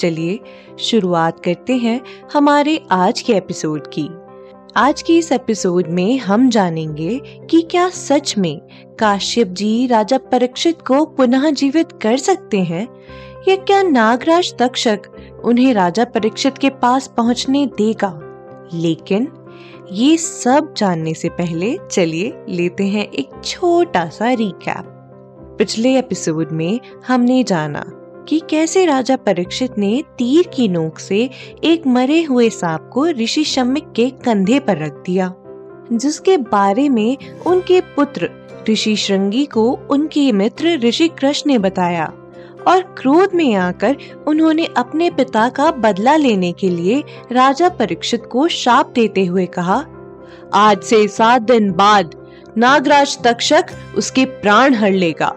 चलिए शुरुआत करते हैं हमारे आज के एपिसोड की। आज के इस एपिसोड में हम जानेंगे कि क्या सच में काश्यप जी राजा परीक्षित को पुनः जीवित कर सकते हैं, या क्या नागराज तक्षक उन्हें राजा परीक्षित के पास पहुँचने देगा। लेकिन ये सब जानने से पहले चलिए लेते हैं एक छोटा सा रिकैप पिछले एपिसोड में हमने जाना कि कैसे राजा परीक्षित ने तीर की नोक से एक मरे हुए सांप को ऋषि शमिक के कंधे पर रख दिया, जिसके बारे में उनके पुत्र ऋषि श्रृंगी को उनके मित्र ऋषि कृष्ण ने बताया और क्रोध में आकर उन्होंने अपने पिता का बदला लेने के लिए राजा परीक्षित को शाप देते हुए कहा, आज से सात दिन बाद नागराज तक्षक उसके प्राण हर लेगा।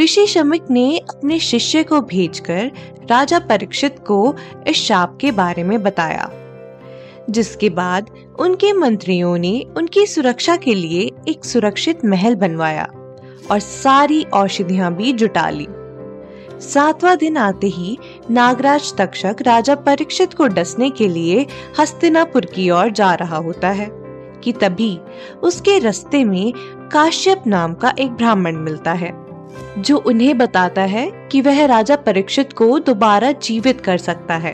ऋषि शमिक ने अपने शिष्य को भेजकर राजा परीक्षित को इस शाप के बारे में बताया, जिसके बाद उनके मंत्रियों ने उनकी सुरक्षा के लिए एक सुरक्षित महल बनवाया और सारी औषधियाँ भी जुटा ली। सातवां दिन आते ही नागराज तक्षक राजा परीक्षित को डसने के लिए हस्तिनापुर की ओर जा रहा होता है कि तभी उसके रास्ते में काश्यप नाम का एक ब्राह्मण मिलता है। जो उन्हें बताता है कि वह राजा परीक्षित को दोबारा जीवित कर सकता है।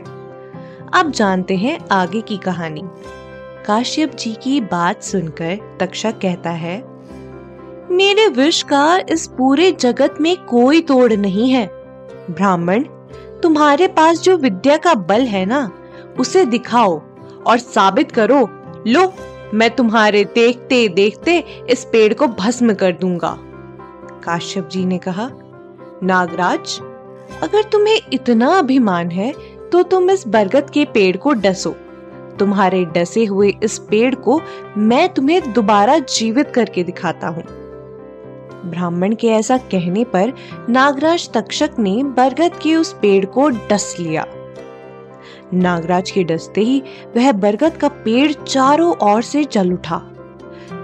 अब जानते हैं आगे की कहानी। काश्यप जी की बात सुनकर तक्षक कहता है, मेरे विष का इस पूरे जगत में कोई तोड़ नहीं है। ब्राह्मण, तुम्हारे पास जो विद्या का बल है ना, उसे दिखाओ और साबित करो। लो, मैं तुम्हारे देखते देखते इस पेड़ को भस्म कर दूँगा। काश्यप जी ने कहा, नागराज, अगर तुम्हें इतना अभिमान है तो तुम इस बरगद के पेड़ को डसो। तुम्हारे डसे हुए इस पेड़ को मैं तुम्हें दोबारा जीवित करके दिखाता हूँ। ब्राह्मण के ऐसा कहने पर नागराज तक्षक ने बरगद के उस पेड़ को डस लिया। नागराज के डसते ही वह बरगद का पेड़ चारों ओर से जल उठा।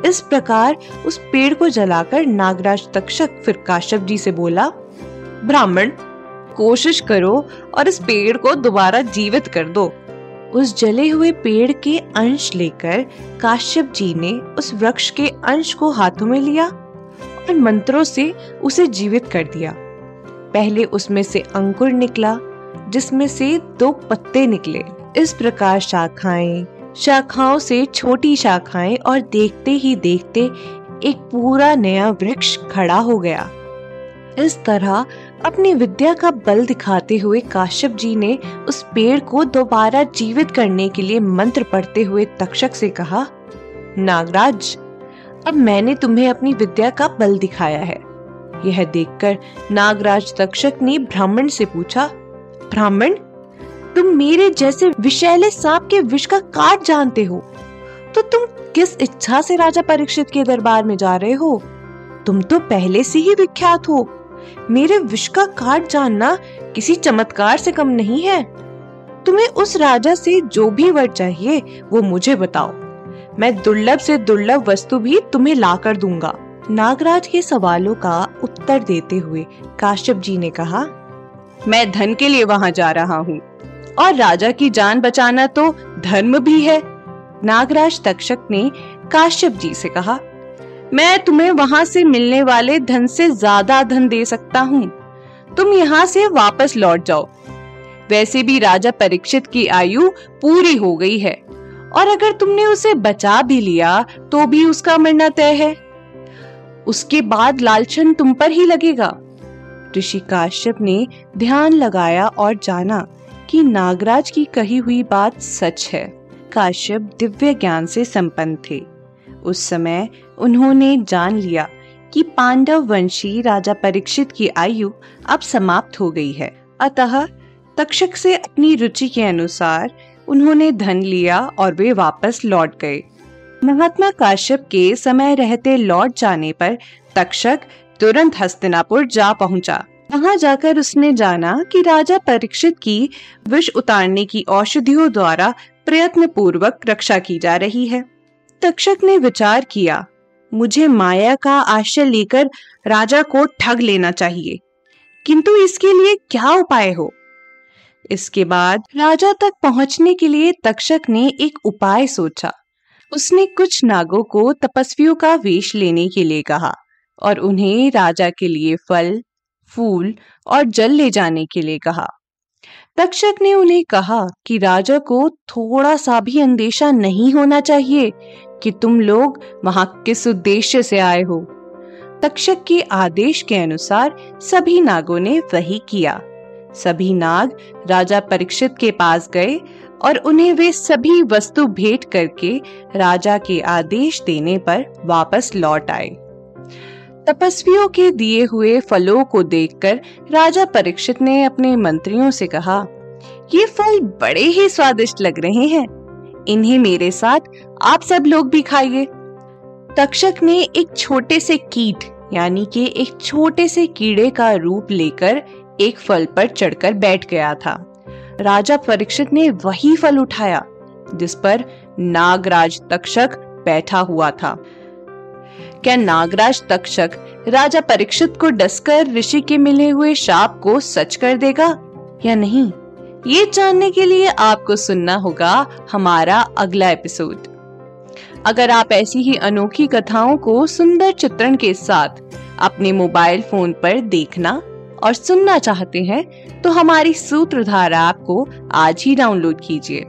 इस प्रकार उस पेड़ को जलाकर नागराज तक्षक फिर काश्यप जी से बोला, ब्राह्मण, कोशिश करो और इस पेड़ को दोबारा जीवित कर दो। उस जले हुए पेड़ के अंश लेकर काश्यप जी ने उस वृक्ष के अंश को हाथों में लिया और मंत्रों से उसे जीवित कर दिया। पहले उसमें से अंकुर निकला, जिसमें से दो पत्ते निकले। इस प्रकार शाखाएँ शाखाओं से छोटी शाखाएँ और देखते ही देखते एक पूरा नया वृक्ष खड़ा हो गया। इस तरह अपनी विद्या का बल दिखाते हुए काश्यप जी ने उस पेड़ को दोबारा जीवित करने के लिए मंत्र पढ़ते हुए तक्षक से कहा, नागराज, अब मैंने तुम्हें अपनी विद्या का बल दिखाया है। यह देखकर नागराज तक्षक ने ब्राह्मण से पूछा, ब्राह्मण तुम मेरे जैसे विषैले सांप के विष का काट जानते हो तो तुम किस इच्छा से राजा परीक्षित के दरबार में जा रहे हो? तुम तो पहले से ही विख्यात हो। मेरे विष का काट जानना किसी चमत्कार से कम नहीं है। तुम्हें उस राजा से जो भी वर चाहिए, वो मुझे बताओ। मैं दुर्लभ से दुर्लभ वस्तु भी तुम्हें ला कर दूँगा। नागराज के सवालों का उत्तर देते हुए काश्यप जी ने कहा, मैं धन के लिए वहाँ जा रहा हूँ। और राजा की जान बचाना तो धर्म भी है। नागराज तक्षक ने काश्यप जी से कहा, मैं तुम्हें वहाँ से मिलने वाले धन से ज़्यादा धन दे सकता हूँ। तुम यहाँ से वापस लौट जाओ। वैसे भी राजा परीक्षित की आयु पूरी हो गई है, और अगर तुमने उसे बचा भी लिया तो भी उसका मरना तय है। उसके बाद लालचन तुम पर ही लगेगा। ऋषि काश्यप ने ध्यान लगाया और जाना। कि नागराज की कही हुई बात सच है। काश्यप दिव्य ज्ञान से संपन्न थे। उस समय उन्होंने जान लिया कि पांडव वंशी राजा परीक्षित की आयु अब समाप्त हो गई है। अतः तक्षक से अपनी रुचि के अनुसार उन्होंने धन लिया और वे वापस लौट गए। महात्मा काश्यप के समय रहते लौट जाने पर तक्षक तुरंत हस्तिनापुर जा पहुँचा। वहाँ जाकर उसने जाना कि राजा परीक्षित की विष उतारने की औषधियों द्वारा प्रयत्न पूर्वक रक्षा की जा रही है। तक्षक ने विचार किया, मुझे माया का आश्रय लेकर राजा को ठग लेना चाहिए। किंतु इसके लिए क्या उपाय हो? इसके बाद राजा तक पहुँचने के लिए तक्षक ने एक उपाय सोचा। उसने कुछ नागों को तपस्वियों का वेश लेने के लिए कहा और उन्हें राजा के लिए फल फूल और जल ले जाने के लिए कहा। तक्षक ने उन्हें कहा कि राजा को थोड़ा सा भी अंदेशा नहीं होना चाहिए कि तुम लोग वहाँ किस उद्देश्य से आए हो। तक्षक के आदेश के अनुसार सभी नागों ने वही किया। सभी नाग राजा परीक्षित के पास गए और उन्हें वे सभी वस्तु भेंट करके राजा के आदेश देने पर वापस लौट आए। तपस्वियों के दिए हुए फलों को देखकर राजा परीक्षित ने अपने मंत्रियों से कहा, ये फल बड़े ही स्वादिष्ट लग रहे हैं। इन्हें मेरे साथ आप सब लोग भी खाइए। तक्षक ने एक छोटे से कीट, यानी कि एक छोटे से कीड़े का रूप लेकर एक फल पर चढ़कर बैठ गया था। राजा परीक्षित ने वही फल उठाया, जिस पर नागराज तक्षक बैठा हुआ था। क्या नागराज तक्षक, राजा परीक्षित को डसकर ऋषि के मिले हुए शाप को सच कर देगा या नहीं? ये जानने के लिए आपको सुनना होगा हमारा अगला एपिसोड। अगर आप ऐसी ही अनोखी कथाओं को सुंदर चित्रण के साथ अपने मोबाइल फ़ोन पर देखना और सुनना चाहते हैं तो हमारी सूत्रधार ऐप को आज ही डाउनलोड कीजिए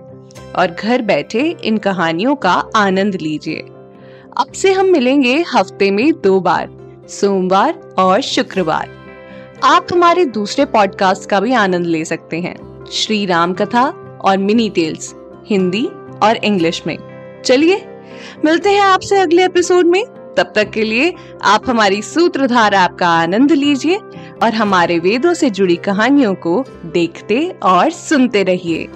और घर बैठे इन कहानियों का आनंद लीजिए। अब से हम मिलेंगे हफ़्ते में दो बार, सोमवार और शुक्रवार। आप हमारे दूसरे पॉडकास्ट का भी आनंद ले सकते हैं। श्री राम कथा और मिनी टेल्स हिंदी और इंग्लिश में। चलिए, मिलते हैं आपसे अगले एपिसोड में। तब तक के लिए आप हमारी सूत्रधार ऐप का आनंद लीजिए और हमारे वेदों से जुड़ी कहानियों को देखते और सुनते रहिए।